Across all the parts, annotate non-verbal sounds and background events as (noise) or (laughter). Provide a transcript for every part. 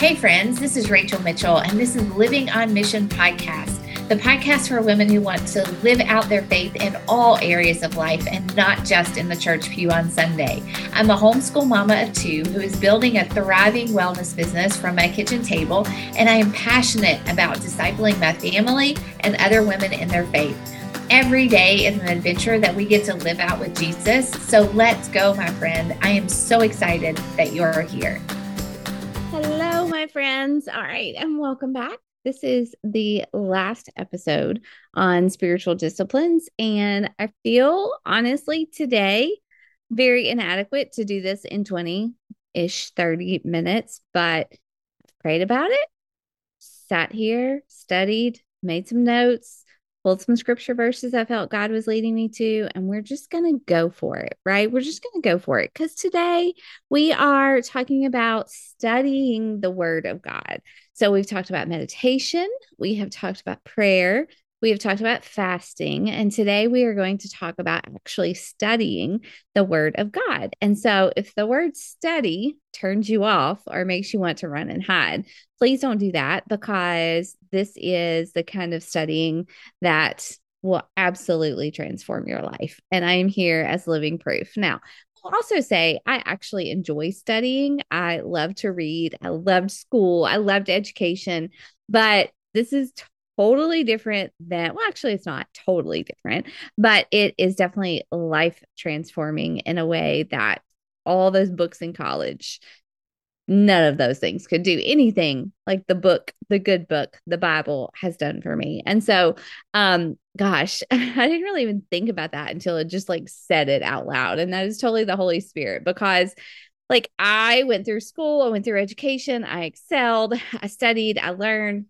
Hey, friends, this is Rachel Mitchell, and this is Living on Mission podcast, the podcast for women who want to live out their faith in all areas of life and not just in the church pew on Sunday. I'm a homeschool mama of two who is building a thriving wellness business from my kitchen table, and I am passionate about discipling my family and other women in their faith. Every day is an adventure that we get to live out with Jesus. So let's go, my friend. I am so excited that you're here. My friends. All right, and welcome back. This is the last episode on spiritual disciplines. And I feel honestly today very inadequate to do this in 20 ish, 30 minutes, but I've prayed about it, sat here, studied, made some notes, pulled some scripture verses I felt God was leading me to, and we're just going to go for it, right? We're just going to go for it because today we are talking about studying the Word of God. So we've talked about meditation, we have talked about prayer, we have talked about fasting, and today we are going to talk about actually studying the Word of God. And so, if the word study turns you off or makes you want to run and hide, please don't do that because this is the kind of studying that will absolutely transform your life. And I am here as living proof. Now, I'll also say I actually enjoy studying. I love to read. I loved school. I loved education. But this is totally different than, well, actually, it's not totally different, but it is definitely life transforming in a way that all those books in college, none of those things could do anything like the book, the good book, the Bible has done for me. And so, um, gosh, (laughs) I didn't really even think about that until it just like said it out loud. And that is totally the Holy Spirit because like I went through school, I went through education, I excelled, (sighs) I studied, I learned,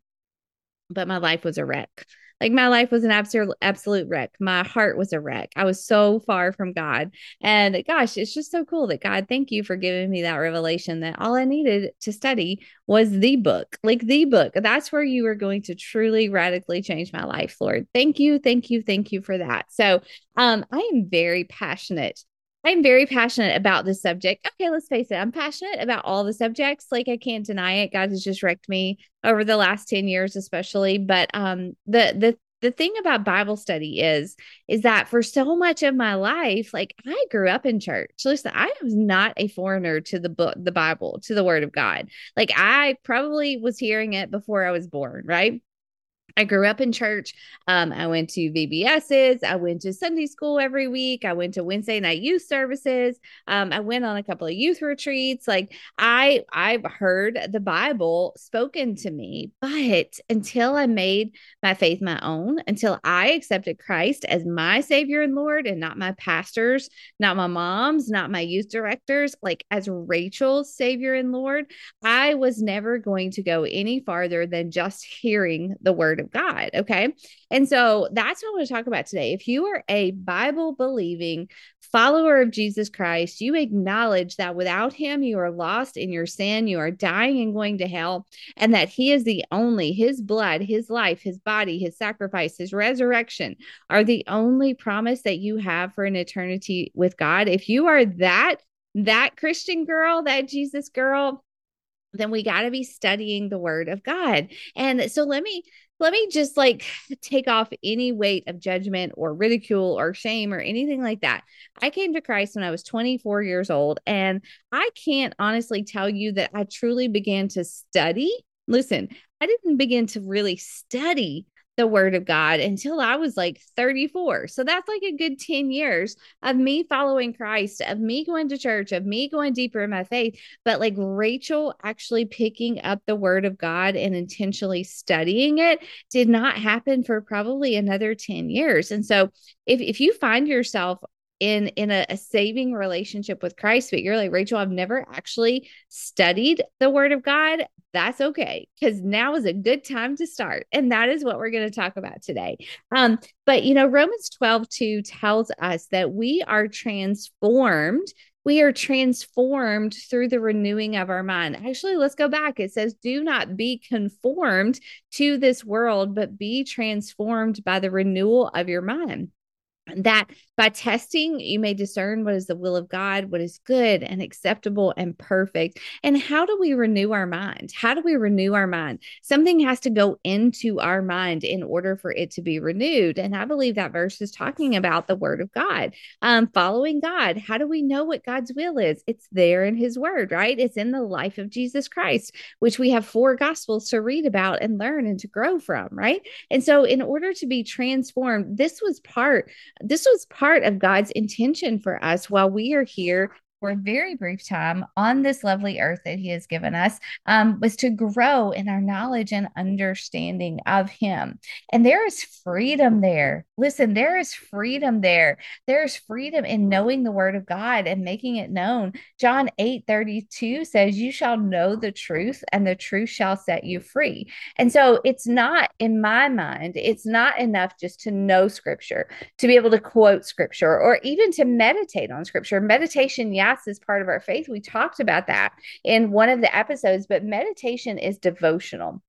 but my life was a wreck. Like my life was an absolute absolute wreck. My heart was a wreck. I was so far from God. And gosh, it's just so cool that God, thank you for giving me that revelation that all I needed to study was the book. Like the book. That's where you are going to truly radically change my life, Lord. Thank you, thank you, thank you for that. So, um I am very passionate I'm very passionate about this subject. Okay, let's face it. I'm passionate about all the subjects. Like I can't deny it. God has just wrecked me over the last 10 years especially, but um the the the thing about Bible study is is that for so much of my life, like I grew up in church. Listen, I was not a foreigner to the book, the Bible, to the word of God. Like I probably was hearing it before I was born, right? I grew up in church. Um, I went to VBSs. I went to Sunday school every week. I went to Wednesday night youth services. Um, I went on a couple of youth retreats. Like I, I've heard the Bible spoken to me, but until I made my faith my own, until I accepted Christ as my Savior and Lord, and not my pastors, not my moms, not my youth directors, like as Rachel's Savior and Lord, I was never going to go any farther than just hearing the Word of God. Okay. And so that's what I want to talk about today. If you are a Bible believing follower of Jesus Christ, you acknowledge that without him, you are lost in your sin, you are dying and going to hell, and that he is the only, his blood, his life, his body, his sacrifice, his resurrection are the only promise that you have for an eternity with God. If you are that, that Christian girl, that Jesus girl, then we got to be studying the word of God. And so let me let me just like (laughs) take off any weight of judgment or ridicule or shame or anything like that. I came to Christ when I was 24 years old, and I can't honestly tell you that I truly began to study. Listen, I didn't begin to really study the word of God until I was like 34. So that's like a good 10 years of me following Christ, of me going to church, of me going deeper in my faith. But like Rachel actually picking up the word of God and intentionally studying it did not happen for probably another 10 years. And so if, if you find yourself in in a, a, saving relationship with Christ, but you're like, Rachel, I've never actually studied the word of God, that's okay. Because now is a good time to start. And that is what we're going to talk about today. Um, but you know, Romans 12, 2 tells us that we are transformed we are transformed through the renewing of our mind. Actually, let's go back. It says, Do not be conformed to this world, but be transformed by the renewal of your mind that By testing, you may discern what is the will of God, what is good and acceptable and perfect. And how do we renew our mind? How do we renew our mind? Something has to go into our mind in order for it to be renewed. And I believe that verse is talking about the word of God, um, following God. How do we know what God's will is? It's there in his word, right? It's in the life of Jesus Christ, which we have four gospels to read about and learn and to grow from, right? And so, in order to be transformed, this was part, this was part of God's intention for us while we are here for a very brief time on this lovely earth that He has given us um, was to grow in our knowledge and understanding of Him. And there is freedom there. Listen, there is freedom there. There is freedom in knowing the Word of God and making it known. John 8 32 says, You shall know the truth, and the truth shall set you free. And so it's not, in my mind, it's not enough just to know Scripture, to be able to quote Scripture, or even to meditate on Scripture. Meditation, yeah fast is part of our faith. We talked about that in one of the episodes, but meditation is devotional.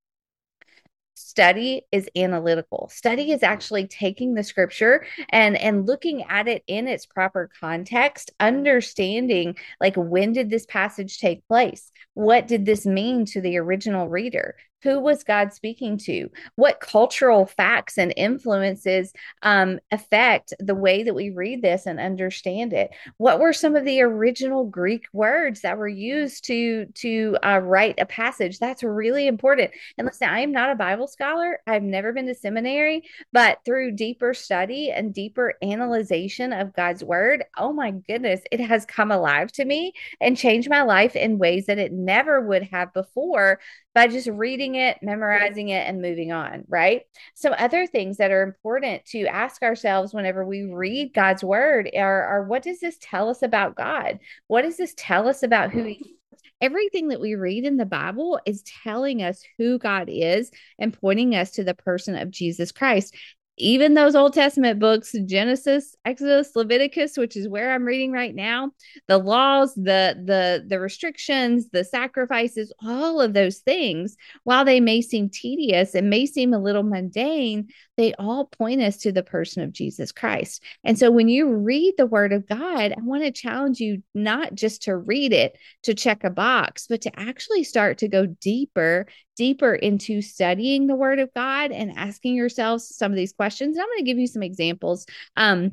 Study is analytical. Study is mm-hmm. actually taking the scripture and and looking at it in its proper context understanding like when did this passage take place? What did this mean to the original reader who was God speaking to? What cultural facts and influences um, affect the way that we read this and understand it? What were some of the original Greek words that were used to to uh, write a passage? That's really important. And listen, I am not a Bible scholar. I've never been to seminary, but through deeper study and deeper analyzation of God's word, oh my goodness, it has come alive to me and changed my life in ways that it never would have before by just reading it, memorizing it, and moving on, right? Some other things that are important to ask ourselves whenever we read God's word are, are what does this tell us about God? What does this tell us about who He everything that we read in the Bible is telling us who God is and pointing us to the person of Jesus Christ even those Old Testament books, Genesis, Exodus, Leviticus, which is where I'm reading right now, the laws, the the the restrictions, the sacrifices, all of those things, while they may seem tedious and may seem a little mundane, they all point us to the person of Jesus Christ. And so when you read the word of God, I want to challenge you not just to read it to check a box, but to actually start to go deeper deeper into studying the word of God and asking yourselves some of these questions. And I'm going to give you some examples. Um,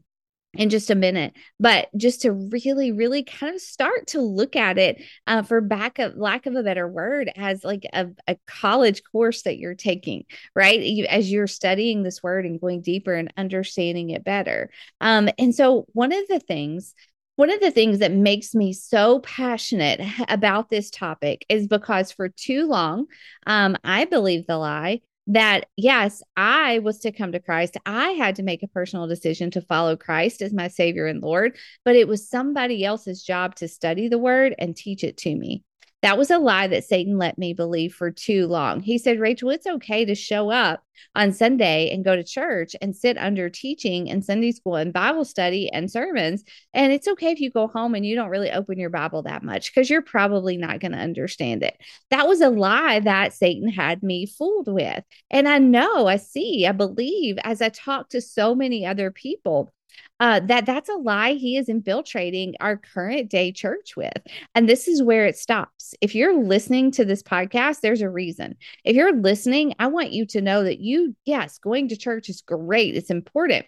in just a minute but just to really really kind of start to look at it uh, for back of lack of a better word as like a, a college course that you're taking right you, as you're studying this word and going deeper and understanding it better um, and so one of the things one of the things that makes me so passionate about this topic is because for too long, um, I believed the lie that yes, I was to come to Christ. I had to make a personal decision to follow Christ as my Savior and Lord, but it was somebody else's job to study the word and teach it to me. That was a lie that Satan let me believe for too long. He said, Rachel, it's okay to show up on Sunday and go to church and sit under teaching and Sunday school and Bible study and sermons. And it's okay if you go home and you don't really open your Bible that much because you're probably not going to understand it. That was a lie that Satan had me fooled with. And I know, I see, I believe as I talk to so many other people uh, that that's a lie he is infiltrating our current day church with. And this is where it stops. If you're listening to this podcast, there's a reason. If you're listening, I want you to know that you, yes, going to church is great, it's important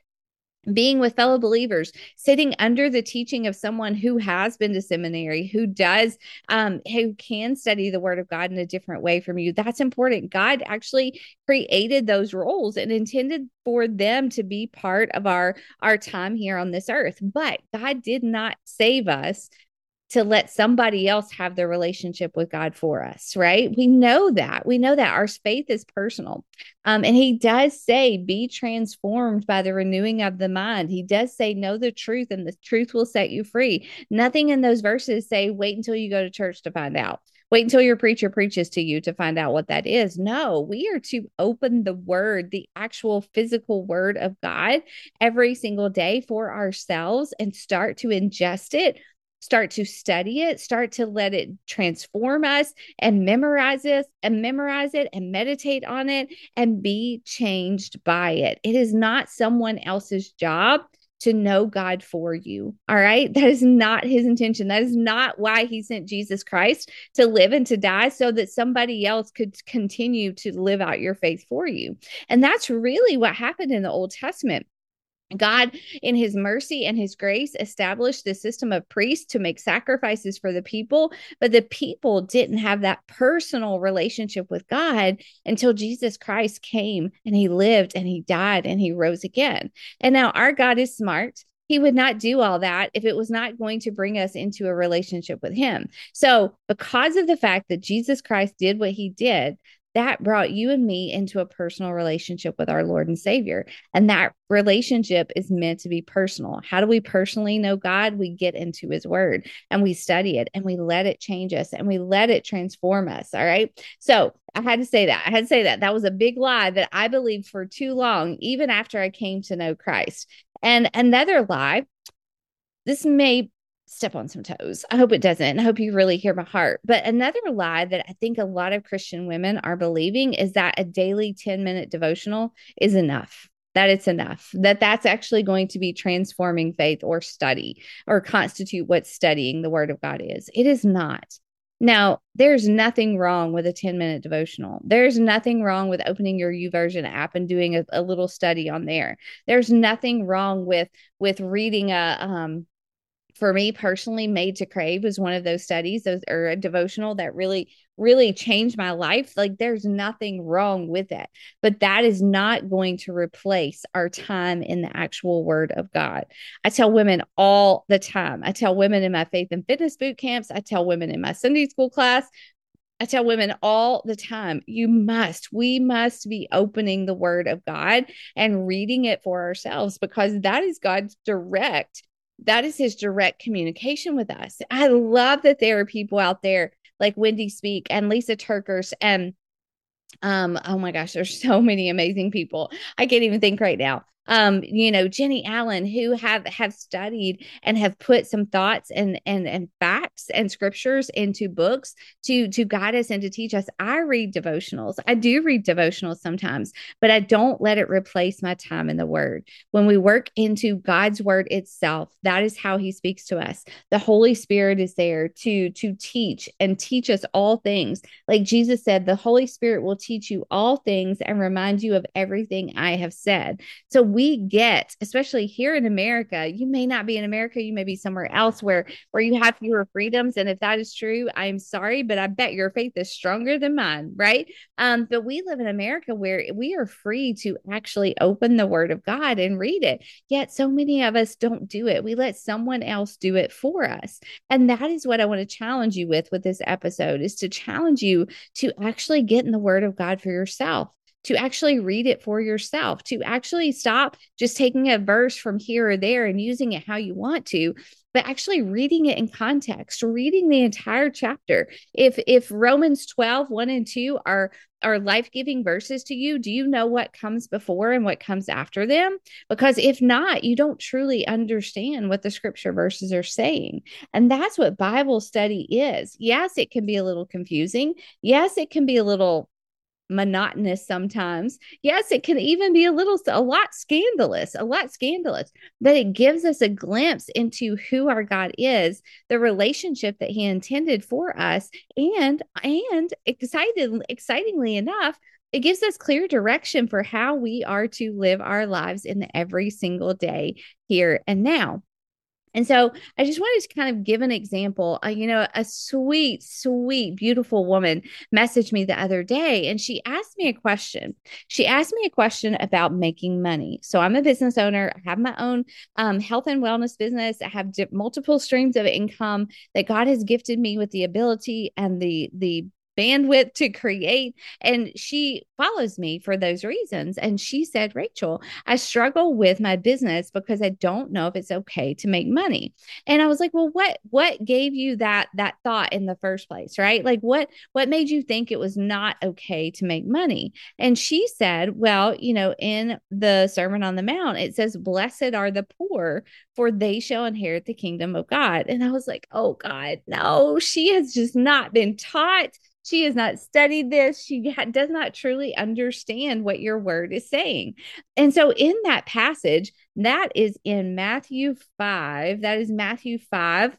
being with fellow believers sitting under the teaching of someone who has been to seminary who does um who can study the word of god in a different way from you. That's important. God actually created those roles and intended for them to be part of our our time here on this earth. But god did not save us to let somebody else have the relationship with God for us, right? We know that. We know that our faith is personal. Um, and he does say, be transformed by the renewing of the mind. He does say, know the truth, and the truth will set you free. Nothing in those verses say, wait until you go to church to find out. Wait until your preacher preaches to you to find out what that is. No, we are to open the word, the actual physical word of God every single day for ourselves and start to ingest it start to study it, start to let it transform us and memorize it and memorize it and meditate on it and be changed by it. It is not someone else's job to know God for you. All right. That is not his intention. That is not why he sent Jesus Christ to live and to die so that somebody else could continue to live out your faith for you. And that's really what happened in the Old Testament. God, in his mercy and his grace, established the system of priests to make sacrifices for the people, but the people didn't have that personal relationship with God until Jesus Christ came and he lived and he died and he rose again. And now our God is smart. He would not do all that if it was not going to bring us into a relationship with him. So, because of the fact that Jesus Christ did what he did, that brought you and me into a personal relationship with our Lord and Savior. And that relationship is meant to be personal. How do we personally know God? We get into His Word and we study it and we let it change us and we let it transform us. All right. So I had to say that. I had to say that. That was a big lie that I believed for too long, even after I came to know Christ. And another lie, this may step on some toes. I hope it doesn't. I hope you really hear my heart. But another lie that I think a lot of Christian women are believing is that a daily 10 minute devotional is enough. That it's enough, that that's actually going to be transforming faith or study or constitute what studying the word of God is. It is not. Now, there's nothing wrong with a 10 minute devotional. There's nothing wrong with opening your YouVersion app and doing a, a little study on there. There's nothing wrong with with reading a um for me personally, Made to Crave was one of those studies, those or a devotional that really, really changed my life. Like there's nothing wrong with that, but that is not going to replace our time in the actual word of God. I tell women all the time. I tell women in my faith and fitness boot camps, I tell women in my Sunday school class, I tell women all the time, you must, we must be opening the word of God and reading it for ourselves because that is God's direct that is his direct communication with us. I love that there are people out there like Wendy Speake and Lysa TerKeurst and um oh my gosh there's so many amazing people i can't even think right now um, you know, Jennie Allen, who have have studied and have put some thoughts and and and facts and scriptures into books to to guide us and to teach us. I read devotionals. I do read devotionals sometimes, but I don't let it replace my time in the Word. When we work into God's Word itself, that is how He speaks to us. The Holy Spirit is there to to teach and teach us all things. Like Jesus said, the Holy Spirit will teach you all things and remind you of everything I have said. So we get, especially here in America, you may not be in America, you may be somewhere else where where you have fewer freedoms. And if that is true, I'm sorry, but I bet your faith is stronger than mine, right? Um, but we live in America where we are free to actually open the Word of God and read it. Yet so many of us don't do it. We let someone else do it for us, and that is what I want to challenge you with with this episode: is to challenge you to actually get in the Word of God for yourself to actually read it for yourself, to actually stop just taking a verse from here or there and using it how you want to, but actually reading it in context, reading the entire chapter. If if Romans 12, 1 and 2 are are life-giving verses to you, do you know what comes before and what comes after them? Because if not, you don't truly understand what the scripture verses are saying. And that's what Bible study is. Yes, it can be a little confusing. Yes, it can be a little monotonous sometimes. Yes, it can even be a little, a lot scandalous, a lot scandalous, but it gives us a glimpse into who our God is, the relationship that He intended for us, and and excited, excitingly enough, it gives us clear direction for how we are to live our lives in every single day here and now. And so I just wanted to kind of give an example. Uh, you know, a sweet, sweet, beautiful woman messaged me the other day and she asked me a question. She asked me a question about making money. So I'm a business owner, I have my own um, health and wellness business, I have multiple streams of income that God has gifted me with the ability and the, the bandwidth to create. And she follows me for those reasons. And she said, Rachel, I struggle with my business because I don't know if it's okay to make money. And I was like, well, what what gave you that that thought in the first place? Right. Like what what made you think it was not okay to make money? And she said, Well, you know, in the Sermon on the Mount, it says, Blessed are the poor, for they shall inherit the kingdom of God. And I was like, oh God, no, she has just not been taught she has not studied this. She ha- does not truly understand what your word is saying. And so, in that passage, that is in Matthew 5, that is Matthew 5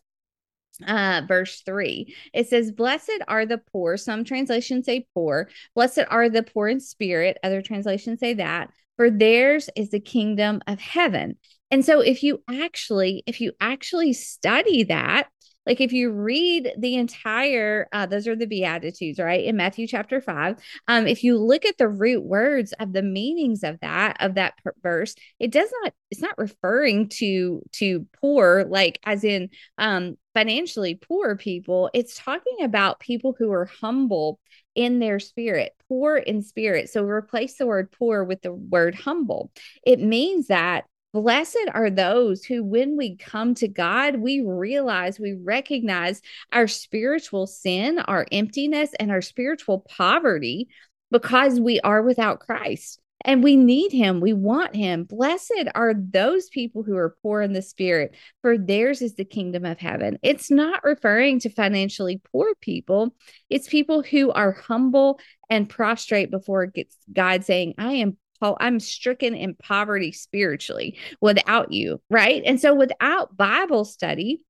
uh, verse 3 it says blessed are the poor. Some translations say poor. Blessed are the poor in spirit. Other translations say that. For theirs is the kingdom of heaven. And so if you actually if you actually study that like if you read the entire uh, those are the beatitudes right in matthew chapter 5 um if you look at the root words of the meanings of that of that verse it does not it's not referring to to poor like as in um financially poor people. It's talking about people who are humble in their spirit poor in spirit. So replace the word poor with the word humble. It means that Blessed are those who, when we come to God, we realize, we recognize our spiritual sin, our emptiness, and our spiritual poverty because we are without Christ and we need him. We want him. Blessed are those people who are poor in the spirit, for theirs is the kingdom of heaven. It's not referring to financially poor people, it's people who are humble and prostrate before God, saying, I am Paul, I'm stricken in poverty spiritually without you, right? And so without Bible study,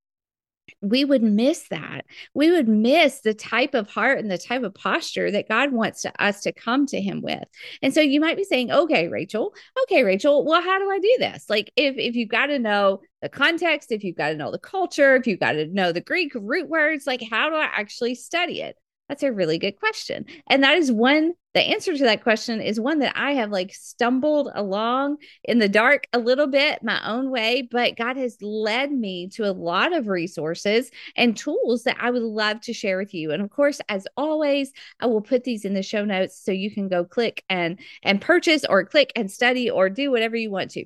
we would miss that. We would miss the type of heart and the type of posture that God wants to, us to come to Him with. And so you might be saying, "Okay, Rachel. Okay, Rachel. Well, how do I do this? Like, if if you've got to know the context, if you've got to know the culture, if you've got to know the Greek root words, like, how do I actually study it?" That's a really good question. And that is one, the answer to that question is one that I have like stumbled along in the dark a little bit my own way, but God has led me to a lot of resources and tools that I would love to share with you. And of course, as always, I will put these in the show notes so you can go click and and purchase or click and study or do whatever you want to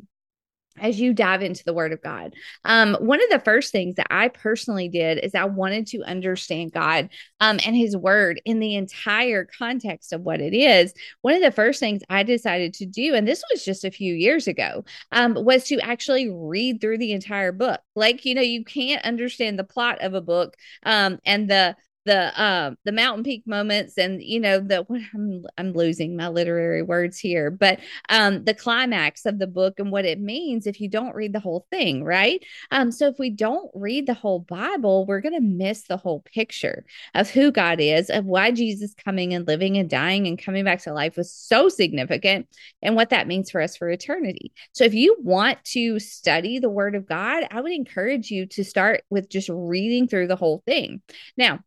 as you dive into the word of God. Um, one of the first things that I personally did is I wanted to understand God um, and his word in the entire context of what it is. One of the first things I decided to do, and this was just a few years ago, um, was to actually read through the entire book. Like, you know, you can't understand the plot of a book um, and the the um the mountain peak moments and you know the (laughs) I'm, I'm losing my literary words here but um the climax of the book and what it means if you don't read the whole thing right? Um so if we don't read the whole bible we're going to miss the whole picture of who god is of why jesus coming and living and dying and coming back to life was so significant and what that means for us for eternity. So if you want to study the word of god i would encourage you to start with just reading through the whole thing. Now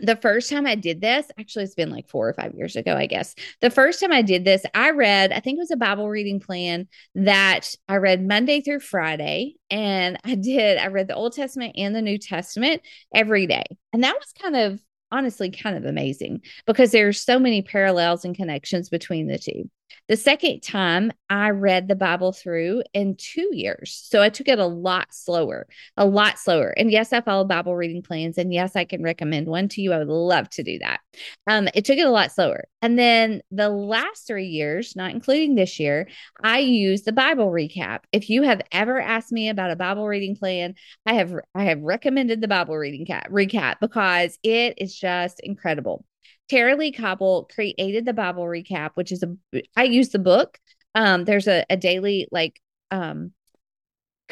the first time I did this, actually, it's been like four or five years ago, I guess. The first time I did this, I read, I think it was a Bible reading plan that I read Monday through Friday. And I did, I read the Old Testament and the New Testament every day. And that was kind of honestly kind of amazing because there's so many parallels and connections between the two. The second time I read the Bible through in two years. So I took it a lot slower, a lot slower. And yes, I follow Bible reading plans. And yes, I can recommend one to you. I would love to do that. Um, it took it a lot slower. And then the last three years, not including this year, I use the Bible recap. If you have ever asked me about a Bible reading plan, I have I have recommended the Bible reading cap, recap because it is just incredible. Tara-Leigh Cobble created the Bible recap, which is a I use the book. Um, there's a, a daily like um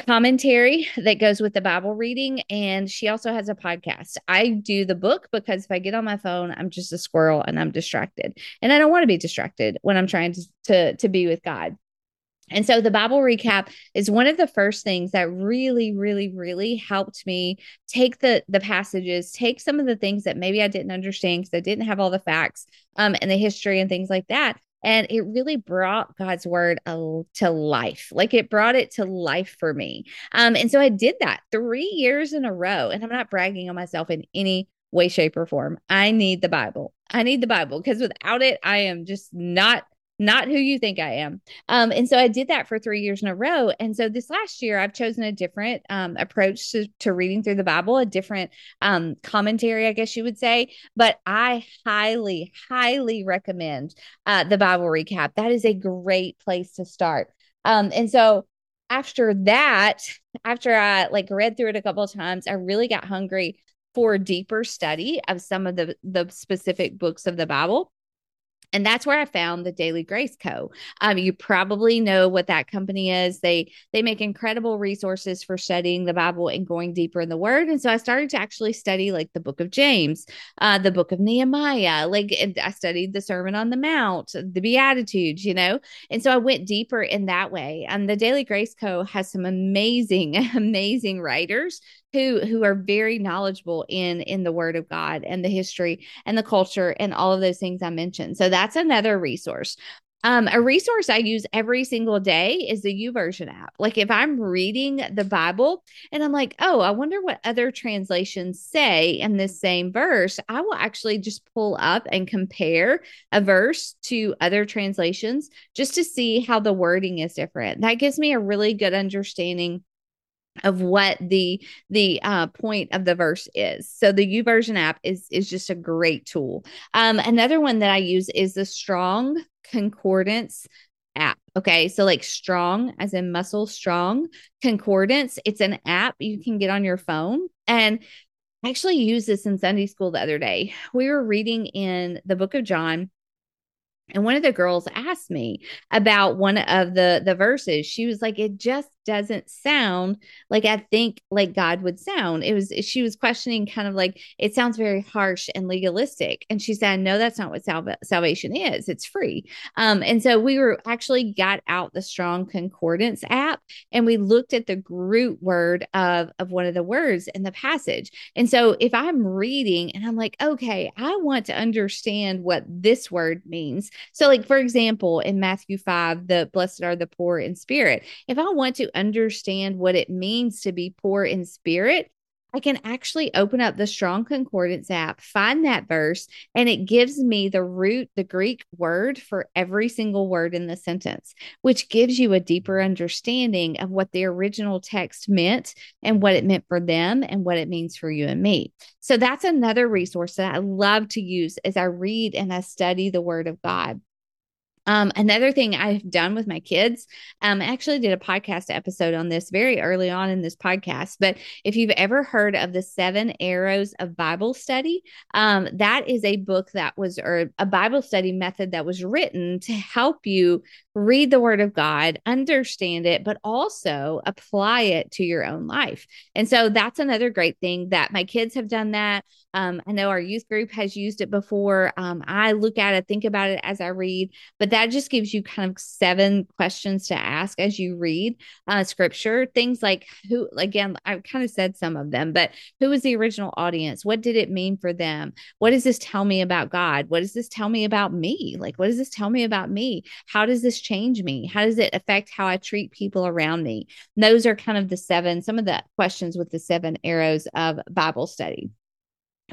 commentary that goes with the Bible reading. And she also has a podcast. I do the book because if I get on my phone, I'm just a squirrel and I'm distracted. And I don't want to be distracted when I'm trying to, to, to be with God. And so the Bible recap is one of the first things that really, really, really helped me take the the passages, take some of the things that maybe I didn't understand because I didn't have all the facts um, and the history and things like that. And it really brought God's word to life. Like it brought it to life for me. Um, and so I did that three years in a row. And I'm not bragging on myself in any way, shape, or form. I need the Bible. I need the Bible because without it, I am just not not who you think I am. Um, and so I did that for three years in a row. And so this last year, I've chosen a different um, approach to, to reading through the Bible, a different um, commentary, I guess you would say. But I highly, highly recommend uh, the Bible recap. That is a great place to start. Um, and so after that, after I like read through it a couple of times, I really got hungry for deeper study of some of the the specific books of the Bible and that's where I found the Daily Grace Co. Um, you probably know what that company is. They they make incredible resources for studying the Bible and going deeper in the Word. And so I started to actually study like the Book of James, uh, the Book of Nehemiah. Like I studied the Sermon on the Mount, the Beatitudes, you know. And so I went deeper in that way. And the Daily Grace Co. has some amazing, (laughs) amazing writers who who are very knowledgeable in in the word of god and the history and the culture and all of those things i mentioned so that's another resource um, a resource I use every single day is the YouVersion app. Like if I'm reading the Bible and I'm like, oh, I wonder what other translations say in this same verse, I will actually just pull up and compare a verse to other translations just to see how the wording is different. That gives me a really good understanding of what the the uh, point of the verse is. So the YouVersion app is is just a great tool. Um, another one that I use is the Strong Concordance app. Okay, so like strong as in muscle strong concordance. It's an app you can get on your phone and I actually used this in Sunday school the other day. We were reading in the book of John and one of the girls asked me about one of the the verses she was like it just doesn't sound like I think like God would sound. It was she was questioning kind of like it sounds very harsh and legalistic. And she said, No, that's not what sal- salvation is. It's free. Um, and so we were actually got out the strong concordance app and we looked at the root word of of one of the words in the passage. And so if I'm reading and I'm like, okay, I want to understand what this word means. So, like for example, in Matthew 5, the blessed are the poor in spirit. If I want to understand what it means to be poor in spirit, I can actually open up the Strong Concordance app, find that verse, and it gives me the root, the Greek word for every single word in the sentence, which gives you a deeper understanding of what the original text meant and what it meant for them and what it means for you and me. So that's another resource that I love to use as I read and I study the Word of God. Um, another thing I've done with my kids, um, I actually did a podcast episode on this very early on in this podcast. But if you've ever heard of the Seven Arrows of Bible Study, um, that is a book that was, or a Bible study method that was written to help you read the Word of God, understand it, but also apply it to your own life. And so that's another great thing that my kids have done that. Um, I know our youth group has used it before. Um, I look at it, think about it as I read, but that just gives you kind of seven questions to ask as you read uh, scripture. Things like who, again, I kind of said some of them, but who was the original audience? What did it mean for them? What does this tell me about God? What does this tell me about me? Like, what does this tell me about me? How does this change me? How does it affect how I treat people around me? And those are kind of the seven, some of the questions with the seven arrows of Bible study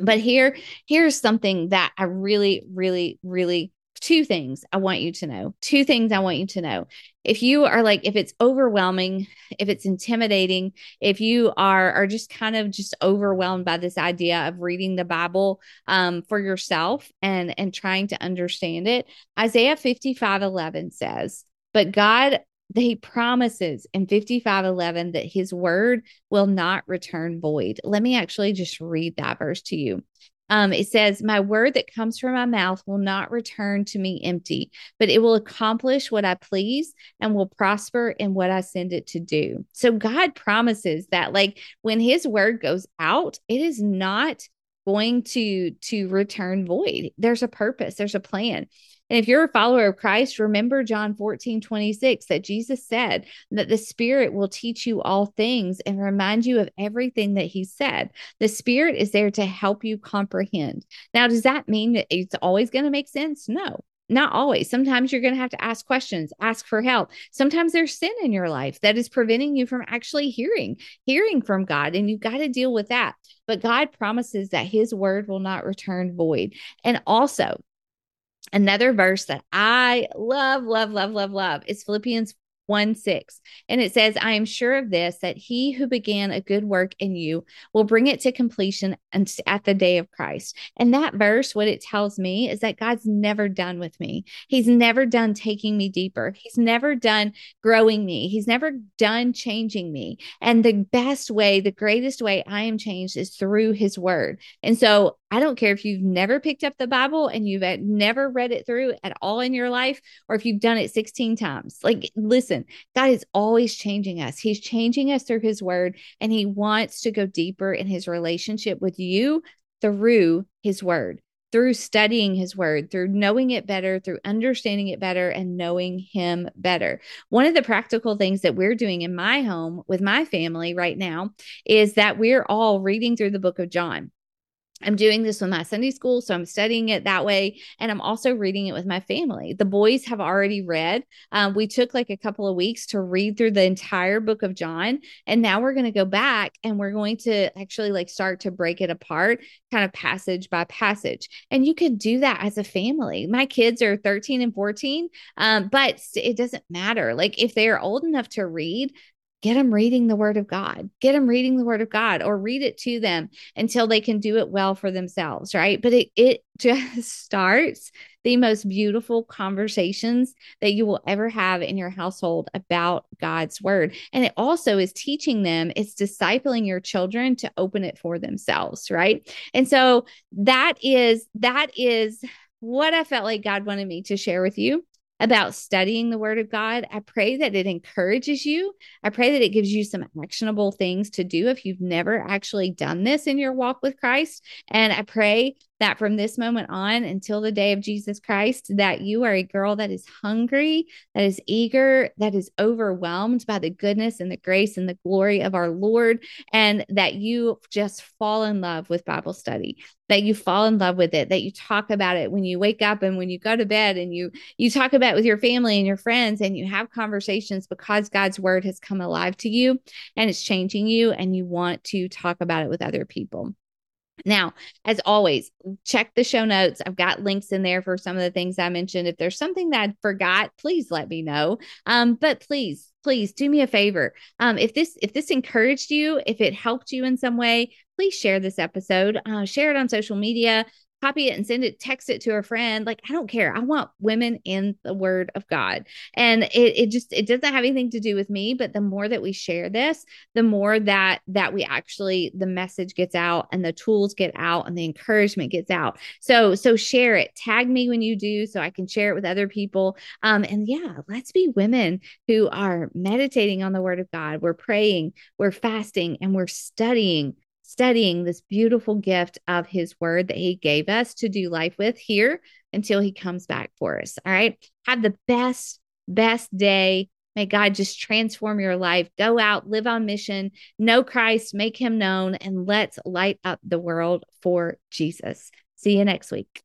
but here here's something that i really really really two things I want you to know. Two things I want you to know. If you are like, if it's overwhelming, if it's intimidating, if you are are just kind of just overwhelmed by this idea of reading the Bible um, for yourself and and trying to understand it, Isaiah 55 11 says, But God he promises in 5511 that his word will not return void. Let me actually just read that verse to you. Um, it says, My word that comes from my mouth will not return to me empty, but it will accomplish what I please and will prosper in what I send it to do. So God promises that, like, when his word goes out, it is not going to to return void there's a purpose there's a plan and if you're a follower of Christ, remember John 14, 26, that Jesus said that the Spirit will teach you all things and remind you of everything that He said. The Spirit is there to help you comprehend. Now, does that mean that it's always going to make sense? No. Not always. Sometimes you're going to have to ask questions, ask for help. Sometimes there's sin in your life that is preventing you from actually hearing, hearing from God, and you've got to deal with that. But God promises that his word will not return void. And also, Another verse that I love, love, love, love, love is Philippians 1 6. And it says, I am sure of this, that he who began a good work in you will bring it to completion at the day of Christ. And that verse, what it tells me is that God's never done with me. He's never done taking me deeper. He's never done growing me. He's never done changing me. And the best way, the greatest way I am changed is through his word. And so I don't care if you've never picked up the Bible and you've eh, never read it through at all in your life, or if you've done it 16 times. Like, listen, God is always changing us. He's changing us through His word, and He wants to go deeper in His relationship with you through His word, through studying His word, through knowing it better, through understanding it better, and knowing Him better. One of the practical things that we're doing in my home with my family right now is that we're all reading through the book of John. I'm doing this with my Sunday school, so I'm studying it that way. And I'm also reading it with my family. The boys have already read. Um, we took like a couple of weeks to read through the entire book of John. And now we're going to go back and we're going to actually like start to break it apart, kind of passage by passage. And you could do that as a family. My kids are 13 and 14, um, but it doesn't matter. Like if they are old enough to read, get them reading the word of God, get them reading the word of God or read it to them until they can do it well for themselves. Right. But it, it (laughs) just starts the most beautiful conversations that you will ever have in your household about God's word. And it also is teaching them, it's discipling your children to open it for themselves. Right. And so that is, that is, what I felt like God wanted me to share with you about studying the word of God. I pray that it encourages you. I pray that it gives you some actionable things to do if you've never actually done this in your walk with Christ. And I pray that from this moment on until the day of Jesus Christ, that you are a girl that is hungry, that is eager, that is overwhelmed by the goodness and the grace and the glory of our Lord, and that you just fall in love with Bible study, that you fall in love with it, that you talk about it when you wake up and when you go to bed and you you talk about it with your family and your friends and you have conversations because God's word has come alive to you and it's changing you and you want to talk about it with other people. Now, as always, check the show notes. I've got links in there for some of the things I mentioned. If there's something that I forgot, please let me know. Um, but please, please do me a favor. Um, if this if this encouraged you, if it helped you in some way, please share this episode. Uh, share it on social media copy it and send it, text it to a friend. Like, I don't care. I want women in the word of God. And it, it just, it doesn't have anything to do with me, but the more that we share this, the more that, that we actually, the message gets out and the tools get out and the encouragement gets out. So, so share it, tag me when you do, so I can share it with other people. Um, and yeah, let's be women who are meditating on the word of God. We're praying, we're fasting, and we're studying studying this beautiful gift of his word that he gave us to do life with here until he comes back for us. All right. Have the best, best day. May God just transform your life. Go out, live on mission, know Christ, make him known, and let's light up the world for Jesus. See you next week.